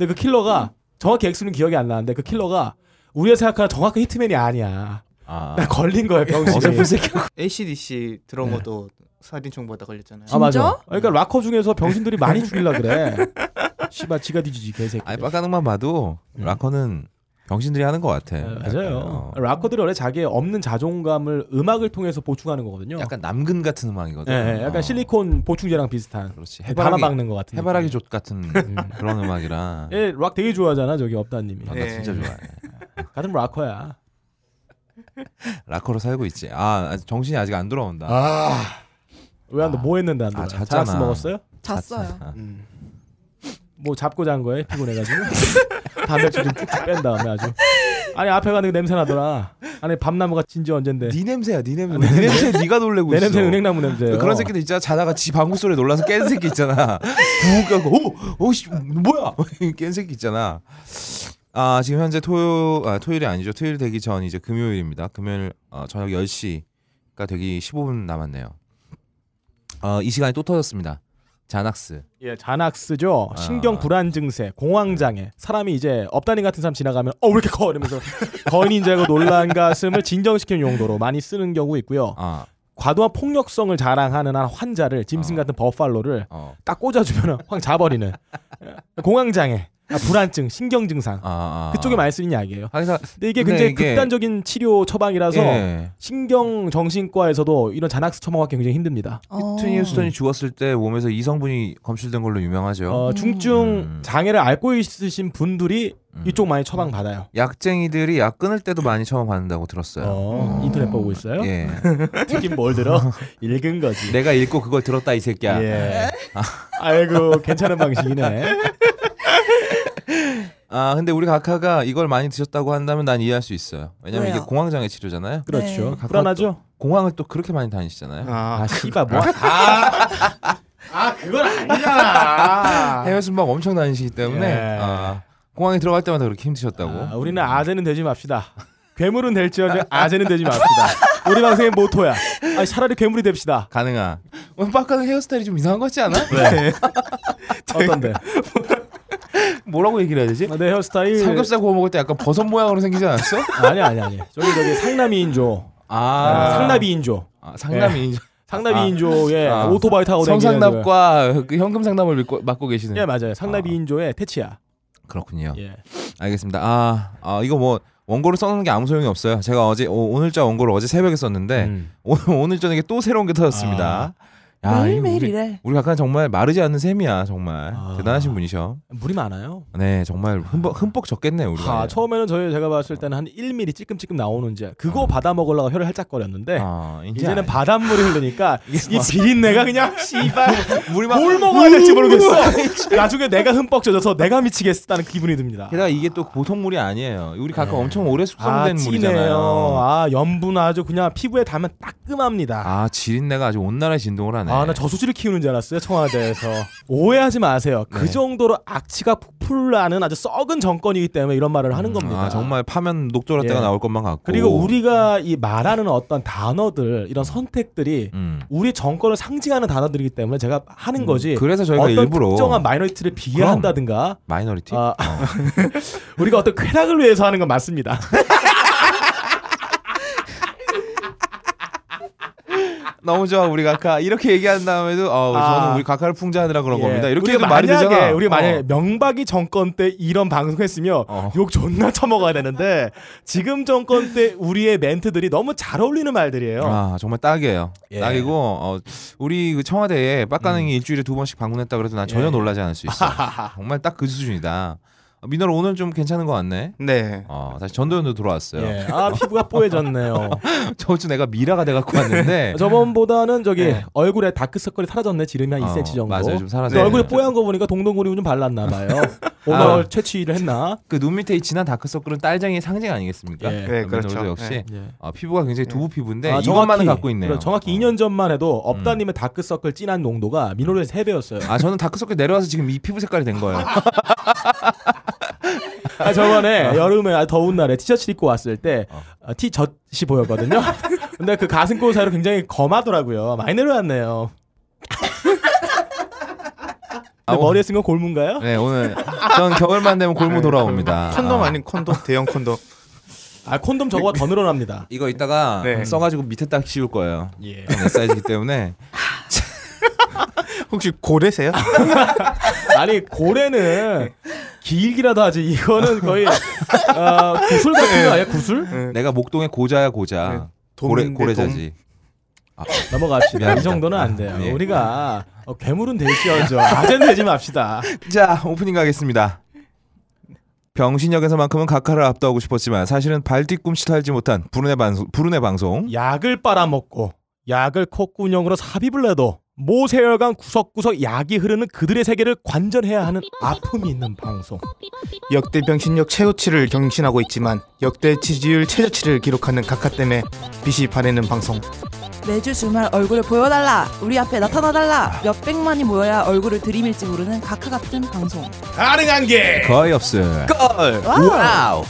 근데 그 킬러가 정확히 액수는 기억이 안 나는데 그 킬러가 우리가 생각하는 정확한 히트맨이 아니야. 아. 나 걸린 거야 병신이. 새끼. ACDC 들어온 네. 것도 살인청보다 걸렸잖아요. 아 맞아. 그러니까 락커 중에서 병신들이 많이 죽일라 그래. 씨발 지가 뒤지지 개새끼. 아니 빡가능만 봐도 음. 락커는 병신들이 하는 것 같아. 네, 맞아요. 어. 락커들이 원래 자기의 없는 자존감을 음악을 통해서 보충하는 거거든요. 약간 남근 같은 음악이거든. 예, 예, 약간 어. 실리콘 보충제랑 비슷한. 그렇지. 해바라기 박는 것 같은. 해바라기 느낌. 족 같은 그런 음악이라. 예, 락 되게 좋아하잖아 저기 업다님이. 아, 나 예. 진짜 좋아해. 같은 락커야. 락커로 살고 있지. 아 정신이 아직 안 돌아온다. 아. 왜안 뭐 했는데 안 아, 들어? 잤잖아. 자스 먹었어요? 잤어요. 아, 음. 뭐 잡고 잔 거예요? 피곤해가지고 담배줄 좀 쭉쭉 뺀 다음에 아주 아니 앞에 가는 게 냄새 나더라 아니 밤나무가 진지 언젠데 네 냄새야, 네 냄새. 네 냄새 네가 놀래고 내 있어. 냄새 은행나무 냄새예요 그런 새끼들 있잖아. 자다가 지 방구 소리에 놀라서 깬 새끼 있잖아. 하고 어머, 어씨 뭐야? 깬 새끼 있잖아. 아 지금 현재 토요 아, 토요일이 아니죠. 토요일 되기 전 이제 금요일입니다. 금요일 어, 저녁 10시가 되기 15분 남았네요. 어, 이 시간이 또 터졌습니다. 자낙스. 예, 자낙스죠 아. 신경 불안 증세 공황 장애 사람이 이제 업다님 같은 사람 지나가면 어 왜 이렇게 커 이러면서 거인인 줄 알고 놀란 가슴을 진정시키는 용도로 많이 쓰는 경우 있고요 아, 과도한 폭력성을 자랑하는 한 환자를 짐승 어. 같은 버팔로를 어. 딱 꽂아주면 확 자버리는 예, 공황 장애 아, 불안증 신경 증상 아, 아. 그쪽에 많이 쓰는 약이에요. 항상 근데 이게 굉장히 이게- 극단적인 치료 처방이라서 예. 신경 정신과에서도 이런 자낙스 처방받기 굉장히 힘듭니다. 어. 트니 휴스턴이 죽었을 때 몸에서 이성분이 검출된 걸로 유명하죠. 어, 중증 음. 장애를 앓고 있으신 분들이 음. 이쪽 많이 처방 받아요. 약쟁이들이 약 끊을 때도 많이 처방 받는다고 들었어요. 어, 인터넷 보고 있어요? 예. 듣긴 뭘 들어? 읽은 거지. 내가 읽고 그걸 들었다 이 새끼야. 예. 아이고 괜찮은 방식이네. 아 근데 우리 각하가 이걸 많이 드셨다고 한다면 난 이해할 수 있어요. 왜냐면 왜요? 이게 공황장애 치료잖아요. 그렇죠. 네. 불안하죠? 공황을 또 그렇게 많이 다니시잖아요. 아 아, 씨발 뭐? 아, 아 그건 아니잖아. 해외 순방 엄청 다니시기 때문에 예. 아, 공항에 들어갈 때마다 그렇게 힘드셨다고. 아, 우리는 아재는 되지 맙시다. 괴물은 될지언정 아재는 되지 맙시다. 우리 방송의 모토야. 아니, 차라리 괴물이 됩시다. 가능한. 오늘 빡가는 헤어스타일이 좀 이상한 것 같지 않아? 왜? 어떤데? 뭐라고 얘기를 해야 되지? 내 헤어스타일 삼겹살 구워 먹을 때 약간 버섯 모양으로 생기지 않았어? 아니 아니 아니. 저기 저기 상남이인조. 아, 상납이인조. 아, 상남이 상납이인조의 아. 오토바이 타고 성상납과 그 현금 상납을 믿고, 맡고 계시는. 예 맞아요. 상납이인조의 태치야. 그렇군요. 예. 알겠습니다. 아, 아 이거 뭐 원고를 써놓는 게 아무 소용이 없어요. 제가 어제 오, 오늘자 원고를 어제 새벽에 썼는데 음. 오늘 오늘 저녁에 또 새로운 게 터졌습니다. 야, 매일매일 우리, 이래. 우리 각하 정말 마르지 않는 셈이야 정말 아. 대단하신 분이셔. 물이 많아요. 네, 정말 흠뻑 흠뻑 졌겠네 우리가. 아, 처음에는 저희 제가 봤을 때는 한 1mm 찔끔찔끔 나오는지 그거 받아 먹으려고 혀를 살짝거렸는데 아, 이제 이제는 알- 바닷물이 흐르니까 이 막- 비린내가 그냥 씨발 물이 막뭘 먹어야 될지 모르겠어. 나중에 내가 흠뻑 젖어서 내가 미치겠다는 기분이 듭니다. 게다가 이게 또 보통 물이 아니에요. 우리 각하 네. 엄청 오래 아, 숙성된 찌네요. 물이잖아요. 아, 염분 아주 그냥 피부에 닿으면 따끔합니다. 아, 지린내가 아주 온 나라에 진동을 하네. 아, 나 저수지를 키우는 줄 알았어요, 청와대에서. 오해하지 마세요. 그 네. 정도로 악취가 폭풀 나는 아주 썩은 정권이기 때문에 이런 말을 하는 겁니다. 아, 정말 파면 녹조라떼가 예. 나올 것만 같고. 그리고 우리가 이 말하는 어떤 단어들, 이런 선택들이 음. 우리 정권을 상징하는 단어들이기 때문에 제가 하는 거지. 그래서 저희가 어떤 일부러 특정한 minority를 비하한다든가 minority 아, 어. 우리가 어떤 쾌락을 위해서 하는 건 맞습니다. 너무 좋아 우리 각하 이렇게 얘기한 다음에도 어, 아. 저는 우리 각하를 풍자하느라 그런 예. 겁니다. 이렇게 해도 말이 되잖아. 우리 만약에 어. 명박이 정권 때 이런 방송했으면 어. 욕 존나 처먹어야 되는데 지금 정권 때 우리의 멘트들이 너무 잘 어울리는 말들이에요. 아 정말 딱이에요. 예. 딱이고 어, 우리 그 청와대에 빡가능이 일주일에 두 번씩 방문했다 그래도 난 전혀 예. 놀라지 않을 수 있어. 정말 딱 그 수준이다. 어, 민호로 오늘 좀 괜찮은 것 같네. 네. 어, 다시 전도연도 들어왔어요. 예. 아 피부가 뽀해졌네요. 저번 주 내가 미라가 돼갖고 왔는데 저번보다는 저기 네. 얼굴에 다크서클이 사라졌네. 지름이 한 어, 2cm 정도. 맞아요, 좀 사라졌네. 얼굴에 뽀얀 거 보니까 동동구리 좀 발랐나 봐요. 오늘 아. 채취를 했나? 그 눈 밑에 이 진한 다크서클은 딸장이의 상징 아니겠습니까? 예. 네, 그렇죠. 역시 예. 어, 피부가 굉장히 두부 피부인데 아, 이것만은 갖고 있네요. 그래, 정확히 어. 2년 전만 해도 없다님의 다크서클 진한 농도가 민호의 3배였어요. 아 저는 다크서클 내려와서 지금 이 피부 색깔이 된 거예요. 아, 저번에 여름에 아주 더운 날에 티셔츠 입고 왔을 때 어. 어, 티젖이 보였거든요. 근데 그 가슴골 사이로 굉장히 검하더라고요. 많이 내려왔네요. 아, 머리에 쓴 건 골무인가요? 네 오늘 전 겨울만 되면 골무 돌아옵니다. 콘돔 아, 아닌 콘돔 대형 콘돔. 아 콘돔 저거가 더 늘어납니다. 이거 이따가 네. 써가지고 밑에 딱 씌울 거예요. 예. 내 사이즈이기 때문에 혹시 고래세요? 아니 고래는 길기라도 하지 이거는 거의 어, 구슬 같은 거 아니야 구슬? 네. 내가 목동의 고자야 고자. 고래 돔인데 고래자지. 넘어갑시다. 이. 정도는 안 돼요. 예. 우리가 어, 괴물은 되시죠. 아재는 되지 맙시다. 자 오프닝 가겠습니다. 병신역에서만큼은 각하를 압도하고 싶었지만 사실은 발 뒤꿈치도 할지 못한 불운의 방송. 불운의 방송. 약을 빨아먹고 약을 콧구녕으로 삽입을 해도 모세혈관 구석구석 약이 흐르는 그들의 세계를 관전해야 하는 아픔이 있는 방송. 역대 병신력 최고치를 경신하고 있지만 역대 지지율 최저치를 기록하는 각하 때문에 빛이 바래는 방송. 매주 주말 얼굴을 보여달라 우리 앞에 나타나달라 몇 백만이 모여야 얼굴을 들이밀지 모르는 각하 같은 방송 가능한 게 거의 없음. 걸. wow.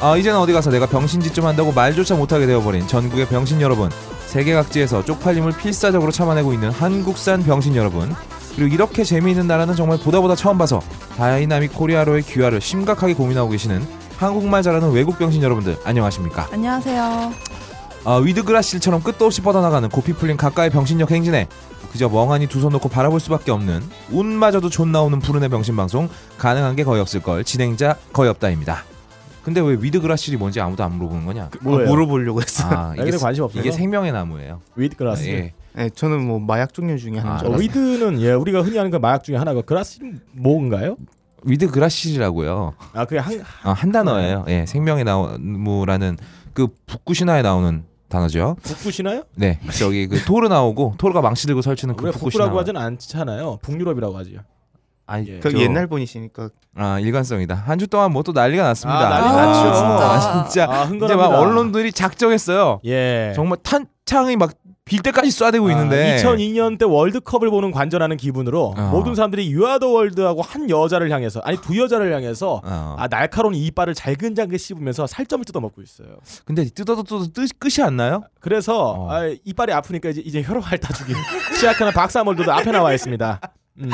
아 이제는 어디 가서 내가 병신짓 좀 한다고 말조차 못하게 되어버린 전국의 병신 여러분 세계 각지에서 쪽팔림을 필사적으로 참아내고 있는 한국산 병신 여러분 그리고 이렇게 재미있는 나라는 정말 보다 보다 처음 봐서 dynamic Korea로의 귀화를 심각하게 고민하고 계시는 한국말 잘하는 외국 병신 여러분들 안녕하십니까 안녕하세요 아, 위드그라실처럼 끝도 없이 뻗어나가는 고피 풀린 가까이 병신력 행진에 그저 멍하니 두 손 놓고 바라볼 수밖에 없는 운마저도 존 나 오는 불운의 병신 방송 가능한 게 거의 없을 걸 진행자 거의 없다입니다. 근데 왜 위드 그라실이 뭔지 아무도 안 물어보는 거냐? 뭐예요? 물어보려고 했어요. 아, 여기는 관심 없어요. 이게 생명의 나무예요. 위드 그라스. 예. 네, 저는 뭐 마약 종류 중에 하나인 아, 줄 어. weed는 예 우리가 흔히 하는 그 마약 중에 하나가 그라스 뭔가요? 위드 그라실이라고요. 아 그게 한 아, 한 단어예요. 예, 생명의 나무라는 그 북구 신화에 나오는 단어죠. 북구 신화요? 네, 저기 그 토르 나오고 토르가 망치 들고 설치는 그왜 북구 신화. 북부라고 하진 않잖아요. 북유럽이라고 하지요. 아니, 예. 그 저- 옛날 분이시니까 아 일관성이다. 한 주 동안 뭐 또 난리가 났습니다. 아, 난리 아, 났죠. 진짜. 아, 진짜 아, 이제. 막 언론들이 작정했어요. 예. 정말 탄창이 막 빌 때까지 쏴대고 있는데. 2002년 때 월드컵을 보는 관전하는 기분으로 어. 모든 사람들이 유아더 월드하고 한 여자를 향해서 아니 두 여자를 향해서 어. 아 날카로운 이빨을 잘근잘근 씹으면서 살점을 뜯어 먹고 있어요. 근데 뜯어도 뜯어도 뜻- 끝이 안 나요? 그래서 어. 아, 이빨이 아프니까 이제, 이제 혈액 핥아주기 시작하는 박사몰도도 앞에 나와 있습니다. 음.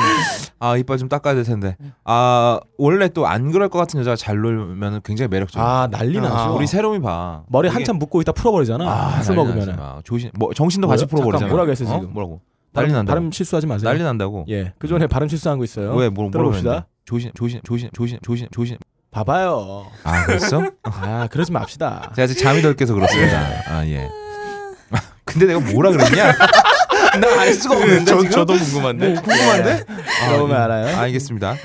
아 이빨 좀 닦아야 될 텐데. 아 원래 또 안 그럴 것 같은 여자가 잘 놀면 굉장히 매력적이야. 아 난리 아, 나죠. 우리 새롬이 봐. 머리 되게- 한참 묶고 있다 풀어버리잖아. 아, 술 먹으면. 조심. 뭐 정신도 같이? 풀어버리잖아. 뭐라고 했어, 어? 지금? 뭐라고? 난리 난다. 발음 실수하지 마세요. 난리 난다고. 예, 그 전에 발음 실수한 거 있어요. 왜 뭐, 들어봅시다. 조심 조심 조심 조심 조심 조심. 봐봐요. 아 그랬어? 아 그러지 맙시다. 제가 아직 잠이 덜 깨서 그렇습니다. 아 예. 근데 내가 뭐라 그랬냐? 나알 수가 없는데 저, 지금. 저도 궁금한데. 뭐 궁금한데? 그러면 예. 알아요. 알겠습니다.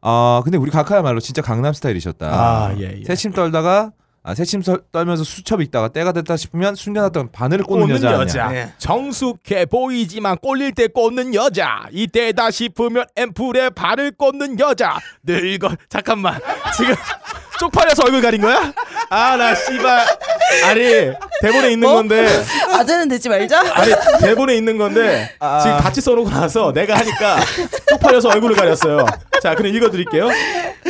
아 근데 우리 각하야말로 진짜 강남 스타일이셨다. 아, 예, 예. 새침 떨다가 아 새침 썰- 떨면서 수첩 읽다가 때가 됐다 싶으면 숨겨놨던 바늘을 꽂는, 꽂는 여자. 여자. 네. 정숙해 보이지만 꼴릴 때 꽂는 여자. 이때다 싶으면 앰플에 발을 꽂는 여자. 늙어. 잠깐만. 지금 쪽팔려서 얼굴 가린 거야? 아 나 씨발. 아니 대본에 있는 뭐? 건데. 아재는 되지 말자 아니 대본에 있는 건데 아. 지금 같이 써놓고 나서 내가 하니까 쪽팔려서 얼굴을 가렸어요. 자 그럼 읽어드릴게요.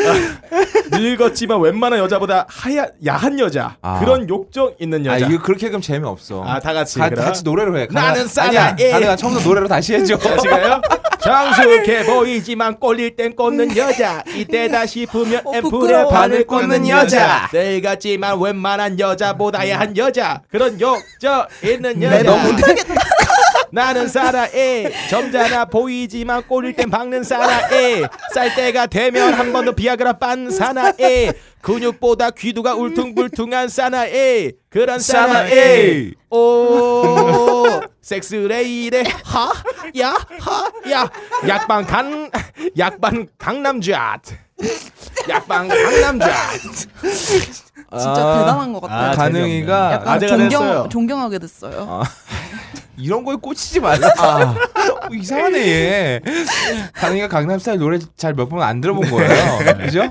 아, 늙었지만 웬만한 여자보다 하얀 야한 여자 아. 그런 욕정 있는 아 여자. 이거 그렇게 하면 재미 없어. 아, 다 같이 가, 그럼? 같이 노래로 해. 나는 아니야. 사나이. 가능한 처음부터 노래로 다시 해줘. 지가요? 정숙해 보이지만 꼴릴 땐 꽂는 여자 이때다 싶으면 부끄러워. 바늘 꽂는 여자. 늙었지만 웬만한 여자보다 야한 여자 그런 욕정 있는 네, 여자 너무 못하겠다 나는 사라에 점잖아 보이지만 꼴릴 땐 박는 사나에 쌀 때가 되면 한 번 더 비아그라 빤 사나에 근육보다 귀두가 울퉁불퉁한 사나에 그런 사나에. 오 섹스레이래 하야 하야. 약방 강 약방 강남좌 약방 강남좌 진짜 아, 대단한 것 같아요. 아, 가능이가 약간 됐어요. 존경, 존경하게 됐어요 이런 거에 꽂히지 말라. 어, 이상하네 얘. 가능이가 강남 스타일 노래 잘 몇 번 안 들어본 거예요. 그죠?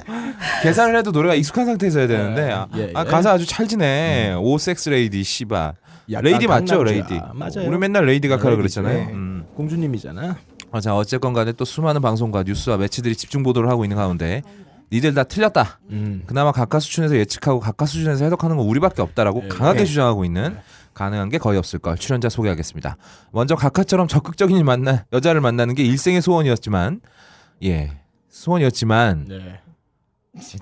계산을 해도 노래가 익숙한 상태에서 해야 되는데 아, 예, 예. 아, 가사 아주 찰지네. 오 sexy lady 씨바. 레이디 맞죠. 레이디. 맞아요 우리 맨날 레이디 각하라 레이디죠. 그랬잖아요. 네. 음. 공주님이잖아 아, 자 어쨌건 간에 또 수많은 방송과 뉴스와 매체들이 집중 보도를 하고 있는 가운데 니들 다 틀렸다. 음. 그나마 각하 수준에서 예측하고 각하 수준에서 해석하는 건 우리밖에 없다라고 네. 강하게 네. 주장하고 있는 가능한 게 거의 없을 걸 출연자 소개하겠습니다. 먼저 각하처럼 적극적인 일 만나 여자를 만나는 게 일생의 소원이었지만 예 소원이었지만 네.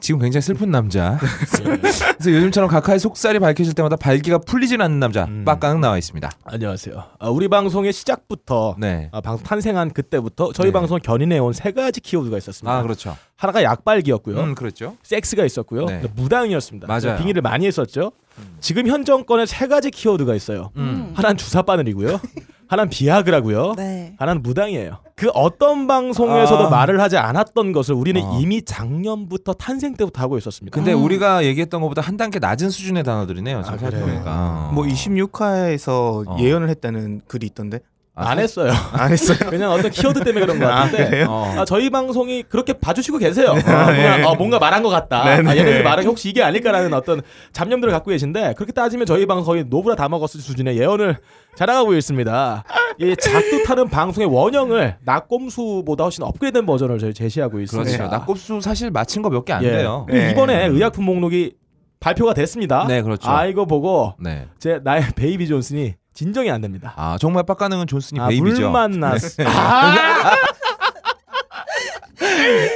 지금 굉장히 슬픈 남자. 네. 그래서 요즘처럼 각하의 속살이 밝혀질 때마다 발기가 풀리질 않는 남자 음. 빡강 나와 있습니다. 안녕하세요. 아, 우리 방송의 시작부터 네. 아, 방송 탄생한 그때부터 저희 네. 방송 견인해 온 세 가지 키워드가 있었습니다. 아 그렇죠. 하나가 약발기였고요. 음 그렇죠. 섹스가 있었고요. 네. 무당이었습니다. 맞아요. 빙의를 많이 했었죠. 지금 현 정권에 세 가지 키워드가 있어요. 음. 하나는 주사 바늘이고요. 하나는 비아그라고요. 네. 하나는 무당이에요. 그 어떤 방송에서도 아. 말을 하지 않았던 것을 우리는 어. 이미 작년부터 탄생 때부터 하고 있었습니다. 근데 음. 우리가 얘기했던 것보다 한 단계 낮은 수준의 단어들이네요. 아, 그래요? 생각해보니까. 뭐 26화에서 어. 예언을 했다는 글이 있던데 아, 안 했어요. 안 했어요? 그냥 어떤 키워드 때문에 그런 것 아, 같은데. 그래요? 어. 아, 저희 방송이 그렇게 봐주시고 계세요. 어, 네. 그냥 어, 뭔가 말한 것 같다. 네, 네. 아, 얘네들 말한 게 혹시 이게 아닐까라는 어떤 잡념들을 갖고 계신데 그렇게 따지면 저희 방송 거의 노브라다무스 수준의 예언을 자랑하고 있습니다. 이 작두 타는 방송의 원형을 나꼼수보다 훨씬 업그레이드된 버전을 저희 제시하고 있습니다. 그렇죠. 나꼼수 사실 맞힌 거 몇 개안 예. 돼요. 그리고 네. 이번에 의약품 목록이 발표가 됐습니다. 네, 그렇죠. 아 이거 보고 네. 제 나의 baby 존슨이 진정이 안 됩니다. 아 정말 빡가능은 존슨이 아, baby죠. 네. 물 만났어. 아!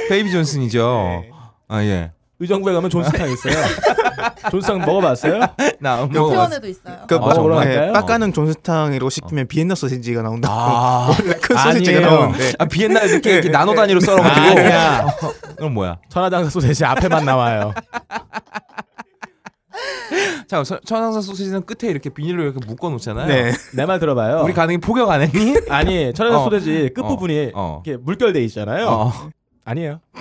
baby 존슨이죠. 네. 아 예. 의정부에 가면 존슨탕 있어요. 존슨탕 먹어봤어요? 나 뭐- 태원에도 있어요. 그 아, 뭐, 정말? 네? 빡가는 존슨탕으로 시키면 비엔나 소시지가 나온다. 아, 원래 큰 소시지가 아니에요. 나오는데 아 비엔나 이렇게, 이렇게 나노 단위로 썰어가지고. 아니야. 그럼 뭐야? 천하장사 소세지 앞에만 나와요. 자, 천- 천황사 소시지는 끝에 이렇게 비닐로 이렇게 묶어 놓잖아요. 네. 내 말 들어봐요. 우리 가능이 포경 안 했니? 아니 천하장사 어. 소세지 끝 부분이 어. 이렇게 물결돼 있잖아요. 어. 아니에요.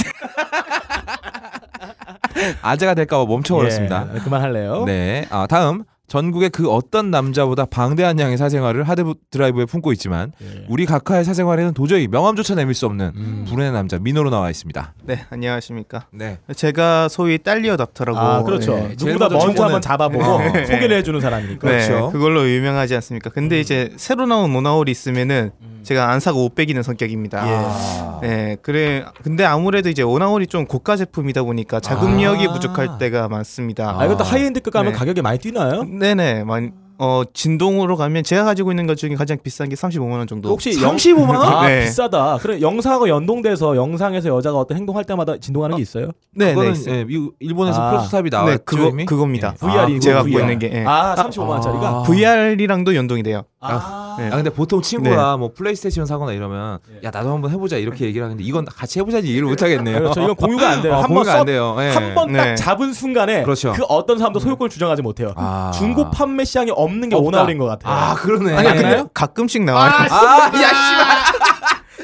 아재가 될까봐 멈춰버렸습니다. 예, 그만할래요. 네. 아, 다음. 전국의 그 어떤 남자보다 방대한 양의 사생활을 하드 드라이브에 품고 있지만 예. 우리 각하의 사생활에는 도저히 명함조차 내밀 수 없는 음. 불운의 남자 민호로 나와 있습니다. 네, 안녕하십니까. 네. 제가 소위 딸리어 닥터라고 아 그렇죠. 네. 제일 누구보다 먼저 한번 잡아보고 어. 소개를 해주는 사람이니까. 네, 그렇죠. 그걸로 유명하지 않습니까? 근데 이제 새로 나온 모나홀이 있으면은 제가 안 사고 못 배기는 성격입니다. 아. 네, 그래. 근데 아무래도 이제 오나홀이 좀 고가 제품이다 보니까 자금력이 아. 부족할 때가 많습니다. 아 이것도 high-end급 가면 네. 가격이 많이 뛰나요? 네네, 많이 어 진동으로 가면 제가 가지고 있는 것 중에 가장 비싼 게 35만 원 정도. 혹시 영... 35만 원? 아 네. 비싸다. 그래 영상하고 연동돼서 영상에서 여자가 어떤 행동할 때마다 진동하는 게 있어요? 네, 네. 그거는 있어요. 예, 미- 일본에서 아. prototype이 나왔죠 네, 그거 이미? 그겁니다. 예. VR이고 제가 갖고 VR. 있는 게. 예. 아 35만 원짜리가. 아. VR이랑도 연동이 돼요. 아. 네. 아 근데 보통 친구가 뭐 플레이스테이션 사거나 이러면 네. 야 나도 한번 해보자 이렇게 얘기를 하는데 이건 같이 해보자니 이해를 못 하겠네요. 그렇죠. 이건 공유가 안 돼요. 어, 한번 안 써- 돼요. 예. 한번딱 네. 잡은 순간에 그렇죠. 그 어떤 사람도 소유권 을 주장하지 못해요. 아. 중고 판매 시장에 없는 게 없다. 오나홀인 것 같아요. 아 그러네. 아니 근데 그래요? 가끔씩 나와요. 아, 야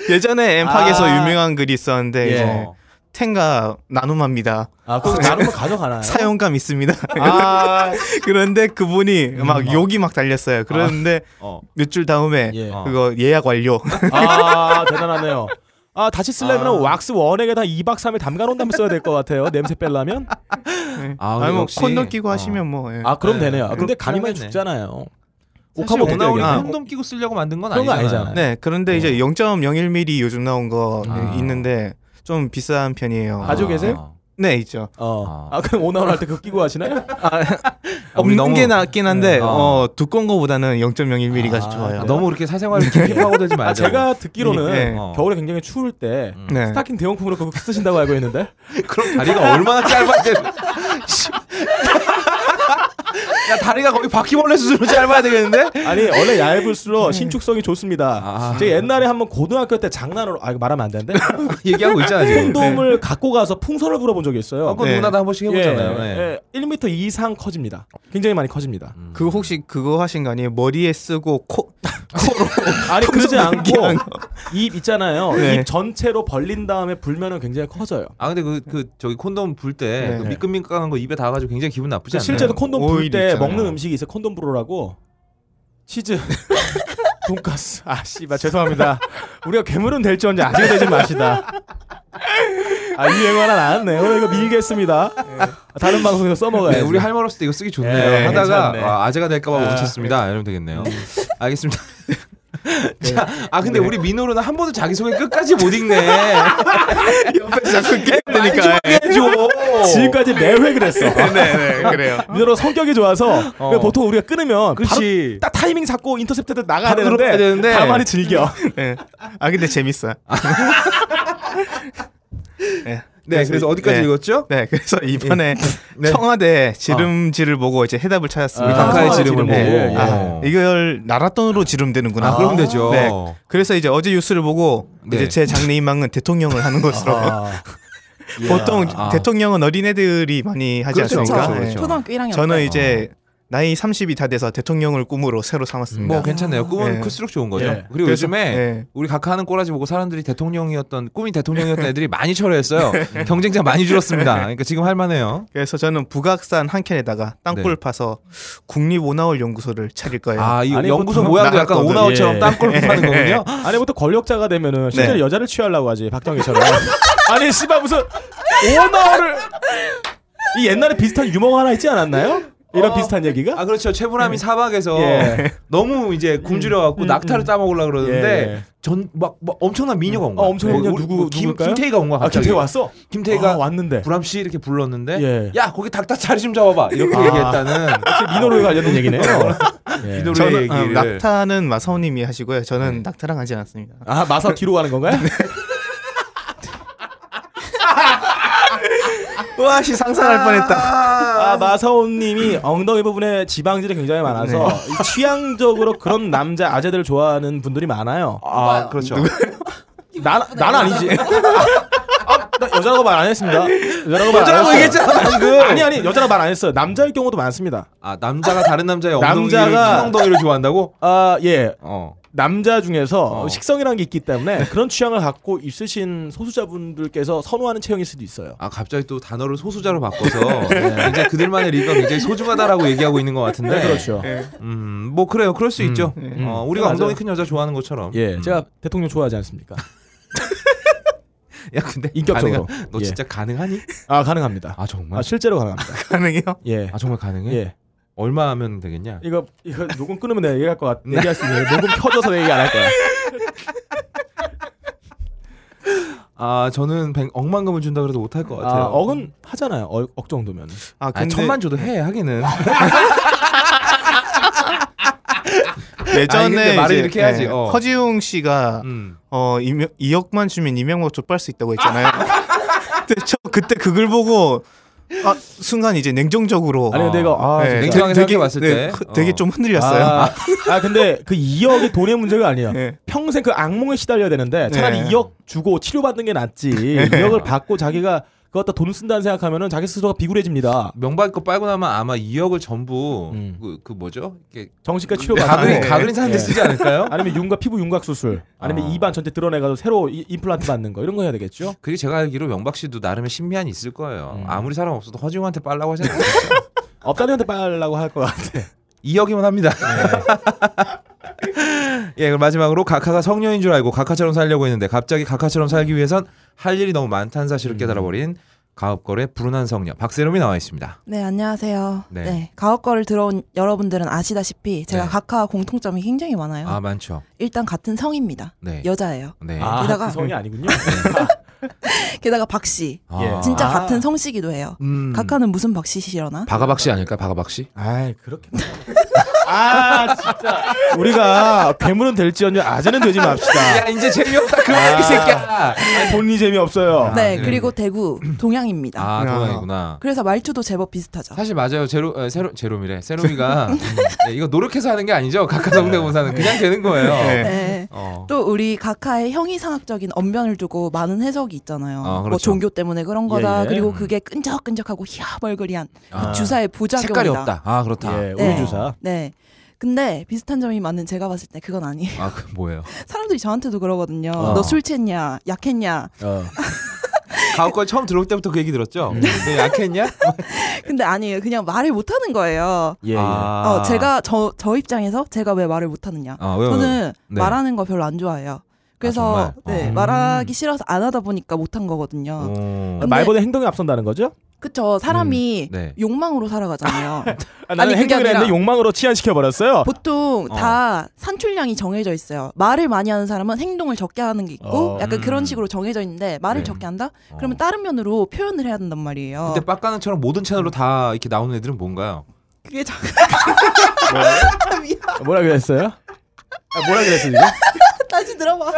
예전에 엠팍에서 아. 유명한 글이 있었는데 예. 이제 텐가 나눔합니다. 아, 그거 나누면 가져가나요? 사용감 있습니다. 아, 그런데 그분이 막 어. 욕이 막 달렸어요. 그런데 어. 몇줄 다음에 예. 어. 그거 예약 완료. 아 대단하네요. 아 다시 쓰려면 아. 왁스 원액에 다 2박 3일 담가 놓은 다음에 써야 될 것 같아요. 냄새 빼려면. 아, 아니 뭐 역시. 콘돔 끼고 어. 하시면 뭐. 예. 아 그럼 네. 되네요. 아, 근데 간이 많이 하겠네. 죽잖아요. 사실 옥하면 오나홀이 어떻게 콘돔 끼고 쓰려고 만든 건 그런 거 아니잖아요. 아니잖아요. 네, 그런데 이제 0.01mm 요즘 나온 거 아. 있는데 좀 비싼 편이에요. 가지고 계세요? 네, 있죠. 어. 아. 아 그럼 오나홀 할때 그거 끼고 하시나요? 아, 우리 없는 너무- 게 낫긴 한데 네. 어, 두꺼운 거보다는 0.01mm가 아, 좋아요. 아, 너무 그렇게 사생활을 깊이 파고들지 말자. 아 제가 듣기로는 네. 어. 겨울에 굉장히 추울 때 음. 네. 스타킹 대용품으로 그거 쓰신다고 알고 있는데. 그럼 다리가 얼마나 돼? 야 다리가 거의 바퀴벌레 수준으로 짧아야 되겠는데? 아니 원래 얇을수록 신축성이 좋습니다. 아. 제가 옛날에 한번 고등학교 때 장난으로 아 이거 말하면 안 되는데 얘기하고 있잖아 지금. 콘돔을 갖고 가서 풍선을 불어본 적이 있어요. 아, 그건 네. 누나도 한 번씩 해보잖아요. 예, 네. 예, 1m 이상 커집니다. 굉장히 많이 커집니다. 음. 그거 혹시 그거 하신 거 아니에요? 머리에 쓰고 코 아니 그러지 않고 입 있잖아요. 네. 입 전체로 벌린 다음에 불면은 굉장히 커져요. 아 근데 그, 그 저기 콘돔 불때 네. 그 미끈미끈한 거 입에 닿아가지고 굉장히 기분 나쁘지 않나요? 실제로 콘돔 불 때. 먹는 음식이 있어요. 콘돔 불어라고 치즈, 돈가스. 아 씨발 죄송합니다. 우리가 괴물은 될지언정 아직 되지 마시다. 아 유행어 하나 나왔네요. 오늘 이거 밀겠습니다. 다른 방송에서 써먹어요. 네, 우리 할말 없을 때 이거 쓰기 좋네요. 예, 하다가. 아, 아재가 될까봐 아, 멈췄습니다. 이러면 되겠네요. 알겠습니다. 자, 아 근데 우리 민호로는 한 번도 자기 소개 끝까지 못 읽네. 옆에서 자꾸 되니까. 해줘. 지금까지 매회 그랬어. 네네 그래요. 민호로 성격이 좋아서 그러니까 보통 우리가 끊으면 바로 그렇지. 딱 타이밍 잡고 인터셉트도 나가야 되는데, 되는데. 가만히 즐겨. 네. 아 근데 재밌어요. 네. 네, 그래서 어디까지 네. 읽었죠? 네, 그래서 이번에 네. 청와대 지름지를 보고 이제 해답을 찾았습니다. 아, 각하의 청와대 지름을 보고. 예, 예. 아, 이걸 나랏돈으로 지름되는구나. 아, 그럼 되죠. 네. 그래서 이제 어제 뉴스를 보고 네. 이제 제 장래희망은 대통령을 하는 것으로. 아, 보통 아. 대통령은 어린애들이 많이 하지 그렇죠, 않습니까? 그렇죠, 네. 그렇죠. 초등학교 1학년 저는 때. 이제 나이 30이 다 돼서 대통령을 꿈으로 새로 삼았습니다. 뭐 괜찮네요. 꿈은 네. 클수록 좋은 거죠. 예. 그리고 그래서- 요즘에 네. 우리 각하 하는 꼬라지 보고 사람들이 대통령이었던 꿈이 대통령이었던 애들이 많이 철회했어요. 경쟁자 많이 줄었습니다. 그러니까 지금 할 만해요. 그래서 저는 북악산 한 켠에다가 땅굴 네. 파서 국립 오나홀 연구소를 차릴 거예요. 아, 이 아니, 연구소 모양도 약간 나갔거든. 오나홀처럼 예. 땅굴 파는 거군요. 아니 보통 권력자가 되면은 실제로 네. 여자를 취하려고 하지 박정희처럼. 아니 씨발 무슨 오너를 이 옛날에 비슷한 유머가 하나 있지 않았나요? 이런 어. 비슷한 얘기가? 아 그렇죠. 최불암이 사막에서 예. 너무 이제 굶주려갖고 음, 낙타를 음. 따먹으려 그러는데 예. 전막 막 엄청난 미녀가 온 거야. 어, 엄청난 미녀 우리- 누구- 우리 김? 김태희가 온 거야. 아 갑자기. 김태희 왔어? 김태희가 아, 왔는데. 불암 씨 이렇게 불렀는데 예. 야 거기 닭다 자리 좀 잡아봐 이렇게 아. 얘기했다는 역시 민호로에 관련된 얘기네요. 예. 민호로의 저는 어, 얘기를 낙타는 마사오님이 하시고요. 저는 네. 낙타랑 하지 않습니다. 아 마사 뒤로 가는 건가요? 와씨 상상할 뻔했다. 아 마사오님이 엉덩이 부분에 지방질이 굉장히 많아서 이 취향적으로 그런 남자 아재들을 좋아하는 분들이 많아요. 아 그렇죠. 난, 난 아니지. 아, 나 여자라고 말 안 했습니다. 여자라고 말 안 했어요. 얘기했잖아 지금. 아니 아니 여자라고 말 안 했어요. 남자일 경우도 많습니다. 아 남자가 다른 남자의 엉덩이를 남자가- 큰 엉덩이를 좋아한다고? 아 예. 어. 남자 중에서 어. 식성이라는 게 있기 때문에 그런 취향을 갖고 있으신 소수자분들께서 선호하는 체형일 수도 있어요. 아 갑자기 또 단어를 소수자로 바꿔서 굉장히 그들만의 리가 굉장히 소중하다라고 얘기하고 있는 것 같은데. 네, 그렇죠. 음뭐 그래요. 그럴 수 음, 있죠. 음. 어, 우리가 맞아요. 엉덩이 큰 여자 좋아하는 것처럼. 예, 음. 제가 대통령 좋아하지 않습니까? 야 근데 인격적으로. 가능하- 너 예. 진짜 가능하니? 아 가능합니다. 아 정말? 아 실제로 가능합니다. 가능해요? 예, 아 정말 가능해? 예. 얼마 하면 되겠냐? 이거 이거 녹음 끊으면 내가 얘기할 것 같. 얘기할 수 있는 녹음 켜져서 얘기 안 할 거야. 아 저는 백, 억만 금을 준다 그래도 못할 것 같아요. 아, 억은 하잖아요. 억, 억 정도면. 아 아, 근데 천만 줘도 해 하기는. 예전에 아니, 말을 이제, 이렇게 해야지, 네, 어. 허지웅 씨가 음. 어 2억만 주면 이명박 족발 수 있다고 했잖아요. 근데 저 그때 그걸 보고 아 순간 이제 냉정적으로 아니 근데 이거 아, 네. 냉정하게 되게- 생각해봤을 네, 때, 흐- 되게 어. 좀 흔들렸어요. 아, 아 근데 그 2억이 돈의 문제가 아니에요. 네. 평생 그 악몽에 시달려야 되는데 차라리 네. 2억 주고 치료받는 게 낫지. 2억을 받고 자기가 그거 갖다 돈 쓴다는 생각하면은 자기 스스로가 비굴해집니다. 명박 거 빨고 나면 아마 2억을 전부 음. 그, 그 뭐죠? 이렇게 정신과 가그린 네. 가그린 사는데 예. 쓰지 않을까요? 아니면 윤곽 피부 윤곽 수술 아니면 어. 입안 전체 드러내가지고 새로 이- 임플란트 받는 거 이런 거 해야 되겠죠? 그게 제가 알기로 명박 씨도 나름의 신비한이 있을 거예요. 음. 아무리 사람 없어도 허지웅한테 빨라고 하지 않아요. 업다리한테 빨라고 할 것 같아. 2억이면 합니다. 예, 그럼 마지막으로 각하가 성녀인 줄 알고 각하처럼 살려고 했는데 갑자기 각하처럼 살기 위해선 할 일이 너무 많다는 사실을 깨달아버린 가업걸의 불운한 성녀 박세롬이 나와 있습니다. 네, 안녕하세요. 네. 네. 가옥거를 들어온 여러분들은 아시다시피 제가 네. 각하 공통점이 굉장히 많아요. 아 많죠. 일단 같은 성입니다. 네. 여자예요. 네. 아, 게다가- 그 성이 아니군요. 게다가 박씨. 아. 예. 진짜 아. 같은 성씨기도 해요. 음. 각하는 무슨 박씨시려나? 바가박 씨 아닐까? 바가박 씨? 아이 그렇게. 아 진짜 우리가 괴물은 될지언정 아재는 되지 맙시다. 야 이제 재미없다 그만 이 새끼야. 본인이 재미없어요. 네, 네. 그리고 대구 동양입니다. 아 동양이구나. 그래서 말투도 제법 비슷하죠. 사실 맞아요. 제로 에, 세로 제롬이래. 세롬이가 음, 네, 이거 노력해서 하는 게 아니죠. 각하 성대모사는 그냥 되는 거예요. 네. 네. 어. 또 우리 각하의 형이상학적인 언변을 두고 많은 해석이 있잖아요. 아, 뭐 그렇죠. 종교 때문에 그런 거다. 예, 예. 그리고 그게 끈적끈적하고 희화벌거리한 아. 주사의 부작용이다. 색깔이 없다. 아 그렇다. 예, 네. 우유 주사. 네. 근데 비슷한 점이 맞는 제가 봤을 때 그건 아니에요. 아 그 뭐예요? 사람들이 저한테도 그러거든요. 어. 너술 취했냐? 약했냐? 어. 가옥 걸 처음 들어올 때부터 그 얘기 들었죠. 너 약했냐? 근데 아니에요. 그냥 말을 못 하는 거예요. 예, 예. 아. 어, 제가 저, 저 입장에서 제가 왜 말을 못 하느냐? 아, 왜, 왜? 저는 네. 말하는 거 별로 안 좋아해요. 그래서 정말? 네, 음. 말하기 싫어서 안 하다 보니까 못한 거거든요. 오. 근데- 말보다 행동이 앞선다는 거죠? 그쵸 사람이 음, 네. 욕망으로 살아가잖아요. 아, 나는 아니, 행동을 했는데 욕망으로 치환시켜 버렸어요. 보통 어. 다 산출량이 정해져 있어요. 말을 많이 하는 사람은 행동을 적게 하는 게 있고 어, 약간 음. 그런 식으로 정해져 있는데 말을 네. 적게 한다? 어. 그러면 다른 면으로 표현을 해야 된단 말이에요. 근데 빡가는처럼 모든 채널로 다 이렇게 나오는 애들은 뭔가요? 그게 참 뭐라 그랬어요? 아, 뭐라 그랬어 지금? 다시 들어봐.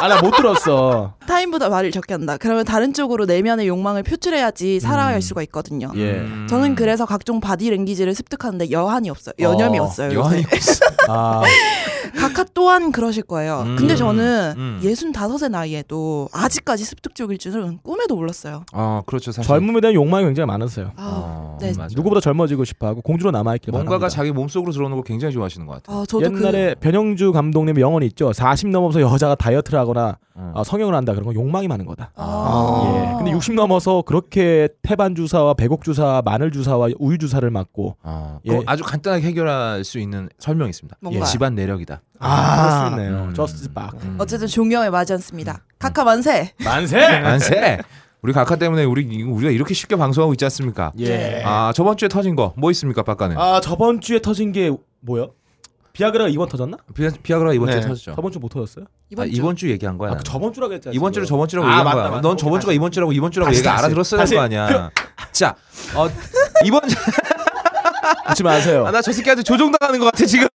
아 나 못 들었어. 타인보다 말을 적게 한다. 그러면 다른 쪽으로 내면의 욕망을 표출해야지 살아갈 음. 수가 있거든요. 예. 음. 저는 그래서 각종 body language를 습득하는데 여한이 없어요. 여념이 어, 없어요. 여한이 요새. 없어. 아 각하 또한 그러실 거예요. 음. 근데 저는 음. 예순 다섯의 나이에도 아직까지 습득적일 줄은 꿈에도 몰랐어요. 아 그렇죠 사실. 젊음에 대한 욕망이 굉장히 많으세요. 아, 어, 네. 누구보다 젊어지고 싶어하고 공주로 남아있길 뭔가가 바랍니다. 자기 몸속으로 들어오는 걸 굉장히 좋아하시는 것 같아요. 아 저도 옛날에 변영주 감독님의 명언이 있죠. 40 넘어서 여자가 다이어트를 하거나 어. 아, 성형을 한다 그런 건 욕망이 많은 거다. 그, 아. 아. 예. 근데 60 넘어서 그렇게 태반 주사와 백옥 주사와 마늘 주사와 우유 주사를 맞고 어, 예. 아주 간단하게 해결할 수 있는 설명이 있습니다. 뭔가요? 집안 내력이다. 아, 그럴 수 있네요. 음. just 박. 음. 어쨌든 존영에 맞지 않습니다. 각하 만세. 만세. 만세. 우리 각하 때문에 우리 우리가 이렇게 쉽게 방송하고 있지 않습니까? 예. 아 저번 주에 터진 거 뭐 있습니까, 빡가는? 아 저번 주에 터진 게 뭐요? 비아그라가 이번 터졌나? 비아, 비아그라 이번 주에 네. 터졌죠. 저번 주 못 터졌어요? 이번, 이번 아, 주 이번 주 얘기한 거야. 아, 나는. 그 저번 주라고 했잖아. 이번 주를. 저번 주라고 아, 얘기한 맞다, 거야. 맞다. 넌 저번 주가. 이번 주라고 이번 주라고 다시, 얘기 다시. 알아들었어야 다시. 될거 아니야. 자, 어, 이번 주 웃지 마세요. 아, 나 저 새끼한테 조종당하는 것 같아 지금.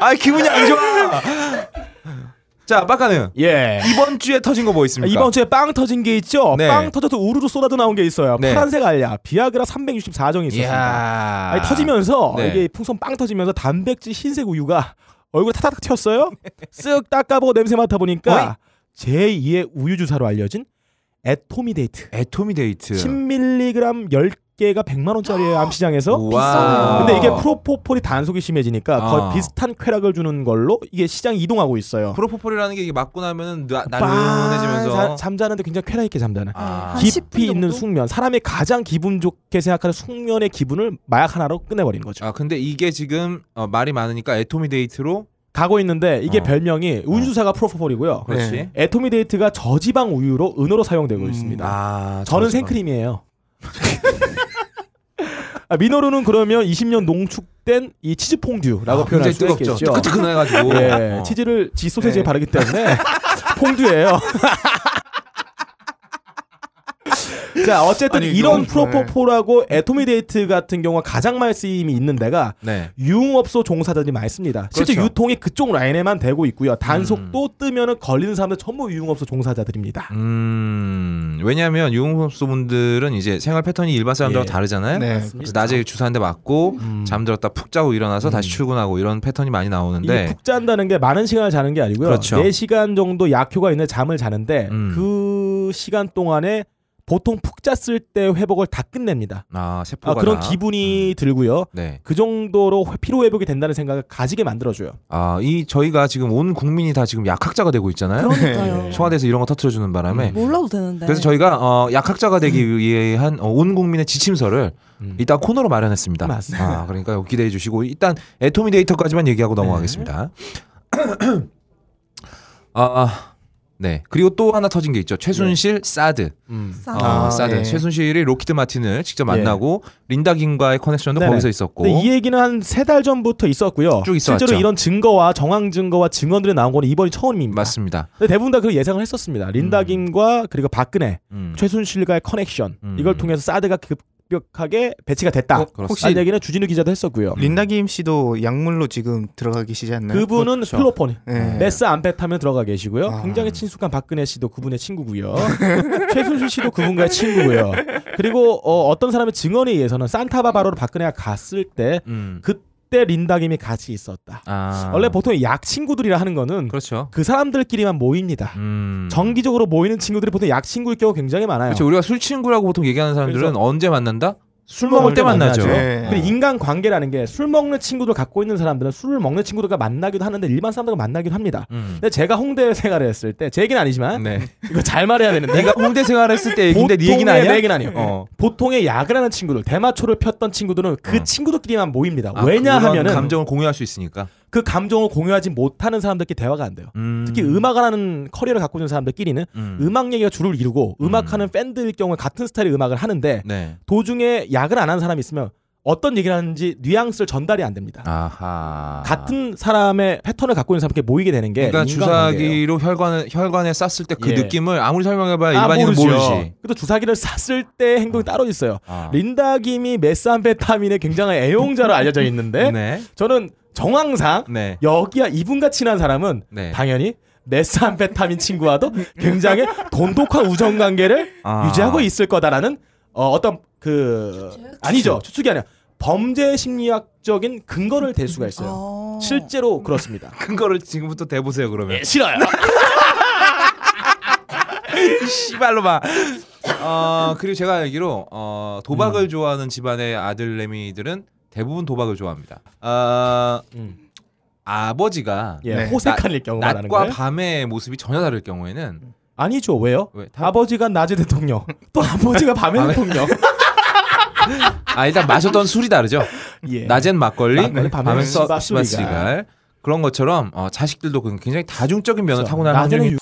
아 기분이 안 좋아. 자, 빡가는 예. 이번 주에 터진 거 뭐 있습니까? 이번 주에 빵 터진 게 있죠. 네. 빵 터져서 우르르 쏟아져 나온 게 있어요. 네. 파란색 알약 비아그라 364정이 있었습니다. 아니, 터지면서 네. 이게 풍선 빵 터지면서 단백질 흰색 우유가 얼굴에 타닥 튀었어요. 쓱 닦아보고 냄새 맡아보니까 제2의 우유 주사로 알려진 에토미데이트. 에토미데이트. 10mg 10 개가 100만 원짜리예요 암시장에서. 우와. 근데 이게 프로포폴이 단속이 심해지니까 아. 거의 비슷한 쾌락을 주는 걸로 이게 시장이 이동하고 있어요. 프로포폴이라는 게 이게 맞고 나면은 나- 빵 나른해지면서 자- 잠자는데 굉장히 쾌락 있게 잠자는. 아. 한 10분 깊이 있는? 숙면, 사람이 가장 기분 좋게 생각하는 숙면의 기분을 마약 하나로 끝내버린 거죠. 아 근데 이게 지금 어, 말이 많으니까 에토미데이트로 가고 있는데 이게 어. 별명이 우유주사가 프로포폴이고요. 그렇지. 네. 에토미 데이트가 저지방 우유로 은어로 사용되고 음. 있습니다. 아 저는 저지방. 생크림이에요. 아, 미노루는 그러면 20년 농축된 이 치즈 퐁듀라고 아, 표현할 수 뜨겁죠. 있겠죠. 뜨끈뜨끈해가지고. 예, 어. 치즈를 지 소세지에 네. 바르기 때문에 퐁듀예요. 자, 어쨌든 아니, 이런 프로포폴하고 에토미 데이트 같은 경우가 가장 많이 쓰임이 있는 데가 네. 유흥업소 종사자들이 많습니다. 실제 그렇죠. 유통이 그쪽 라인에만 되고 있고요. 단속도 뜨면은 걸리는 사람들 전부 유흥업소 종사자들입니다. 음 왜냐하면 유흥업소 분들은 이제 생활 패턴이 일반 사람들하고 예. 다르잖아요. 네. 그래서 낮에 주사 한 대 맞고 음. 잠들었다 푹 자고 일어나서 다시 음. 출근하고 이런 패턴이 많이 나오는데 푹 잔다는 게 많은 시간을 자는 게 아니고요. 그렇죠. 4시간 정도 약효가 있는 잠을 자는데 음. 그 시간 동안에 보통 푹 잤을 때 회복을 다 끝냅니다. 아 세포가 아, 그런 다- 기분이 음. 들고요. 네. 그 정도로 회- 피로 회복이 된다는 생각을 가지게 만들어줘요. 아, 이 저희가 지금 온 국민이 다 지금 약학자가 되고 있잖아요. 그러니까요. 청와대에서 이런 거 터트려 주는 바람에 음. 몰라도 되는데. 그래서 저희가 어, 약학자가 되기 위한 어, 온 국민의 지침서를 음. 이따 코너로 마련했습니다. 맞습니다. 아, 그러니까 기대해 주시고 일단 애토미 데이터까지만 얘기하고 네. 넘어가겠습니다. 아, 네. 그리고 또 하나 터진 게 있죠. 최순실 사드. 음. 싸- 어, 아, 사드. 네. 최순실이 록히드 마틴을 직접 예. 만나고 린다 김과의 커넥션도 네네. 거기서 있었고. 이 얘기는 한 세 달 전부터 있었고요. 쭉 있어왔죠. 실제로 이런 증거와 정황 증거와 증언들이 나온 거는 이번이 처음입니다. 맞습니다. 대부분 다 그 예상을 했었습니다. 린다 음. 김과 그리고 박근혜, 음. 최순실과의 커넥션 음. 이걸 통해서 사드가 급격하게 배치가 됐다. 어. 혹시 얘기는 주진우 기자도 했었고요. 린다김 씨도 약물로 지금 들어가 계시지 않나요? 그분은 그렇죠. 필로폰, 네. 메스암페타민 들어가 계시고요. 아. 굉장히 친숙한 박근혜 씨도 그분의 친구고요. 최순실 씨도 그분과의 친구고요. 그리고 어, 어떤 사람의 증언에 의해서는 산타바바로로 박근혜가 갔을 때 음. 그 때 린다 김이 같이 있었다. 아. 원래 보통 약 친구들이라 하는 거는 그렇죠. 그 사람들끼리만 모입니다. 음. 정기적으로 모이는 친구들이 보통 약 친구일 경우 굉장히 많아요. 그렇죠. 우리가 술 친구라고 보통 얘기하는 사람들은 그래서- 언제 만난다? 술 먹을 때때 만나죠. 만나죠. 네. 근데 인간 관계라는 게 술 먹는 친구들 갖고 있는 사람들은 술을 먹는 친구들과 만나기도 하는데 일반 사람들과 만나기도 합니다. 음. 근데 제가 홍대 생활을 했을 때 제 얘기는 아니지만 네. 이거 잘 말해야 되는데 네가 홍대 생활했을 때 얘기인데 네 얘기는 아니야? 내 얘기는 아니에요. 어. 보통의 야근 하는 친구들, 대마초를 폈던 친구들은 그 어. 친구들끼리만 모입니다. 아, 그런 왜냐하면은 감정을 공유할 수 있으니까. 그 감정을 공유하지 못하는 사람들끼리 대화가 안 돼요. 음. 특히 음악을 하는 커리어를 갖고 있는 사람들끼리는 음. 음. 악 얘기가 주를 이루고 음. 음악하는 팬들일 경우에 같은 스타일의 음악을 하는데 네. 도중에 약을 안 하는 사람이 있으면 어떤 얘기를 하는지 뉘앙스를 전달이 안 됩니다. 아하. 같은 사람의 패턴을 갖고 있는 사람께 모이게 되는 게 그러니까. 주사기로 혈관에 혈관에 쐈을 때그 예. 느낌을 아무리 설명해봐야 아, 일반인은 모르죠. 모르지. 그래도 주사기를 쐈을 때 행동이 따로 있어요. 아. 린다 김이 메스암페타민의 굉장한 애용자로 알려져 있는데 네. 저는 정황상 네. 여기야 이분과 친한 사람은 네. 당연히 메스암페타민 친구와도 굉장히 돈독한 우정 관계를 아. 유지하고 있을 거다라는 어, 어떤 그 아니죠 추측이 아니라 범죄 심리학적인 근거를 댈 수가 있어요. 어. 실제로 그렇습니다. 큰 거를 지금부터 대보세요 그러면. 예, 싫어요. 씨발로 봐. 어 그리고 제가 알기로 어 도박을 좋아하는 집안의 아들내미들은 대부분 도박을 좋아합니다. 어 음. 아버지가 예, 네. 호색한 경우 낮과 거예요? 밤의 모습이 전혀 다를 경우에는 아니죠. 왜요? 왜? 다- 아버지가 낮의 대통령, 또 아버지가 밤에- 대통령. 아 일단 마셨던 술이 다르죠. 예. 낮엔 막걸리, 막걸리, 밤에는 씨바 씨바 시갈. 그런 것처럼 어, 자식들도 그 굉장히 다중적인 면을 타고나는 낮에는 유,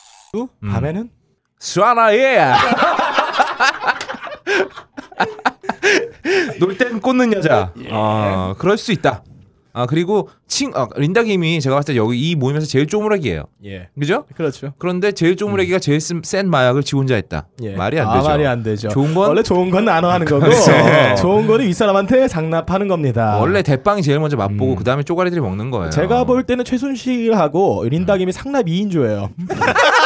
음. 밤에는 수아나예. 놀 땐 꽂는 여자. 어, 그럴 수 있다. 아 그리고 친 아, 린다 김이 제가 봤을 때 여기 이 모임에서 제일 쪼무레기예요. 예, 그죠? 그렇죠. 그런데 제일 쪼무레기가 제일 쓴- 센 마약을 지 혼자 했다. 예. 말이 안 아, 되죠. 말이 안 되죠. 좋은 건 원래 좋은 건 나눠 하는 거고 그렇죠. 좋은 거는 윗사람한테 상납하는 겁니다. 원래 대빵이 제일 먼저 맛보고 음. 그 다음에 쪼가리들이 먹는 거예요. 제가 볼 때는 최순실하고 린다 김이 상납 2인조예요.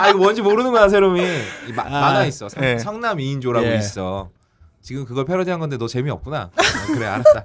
아 이거 뭔지 모르는구나 새롬이 이 마- 아, 만화 있어 상, 예. 상남 2인조라고 예. 있어 지금 그걸 패러디한 건데 너 재미없구나 아, 그래 알았다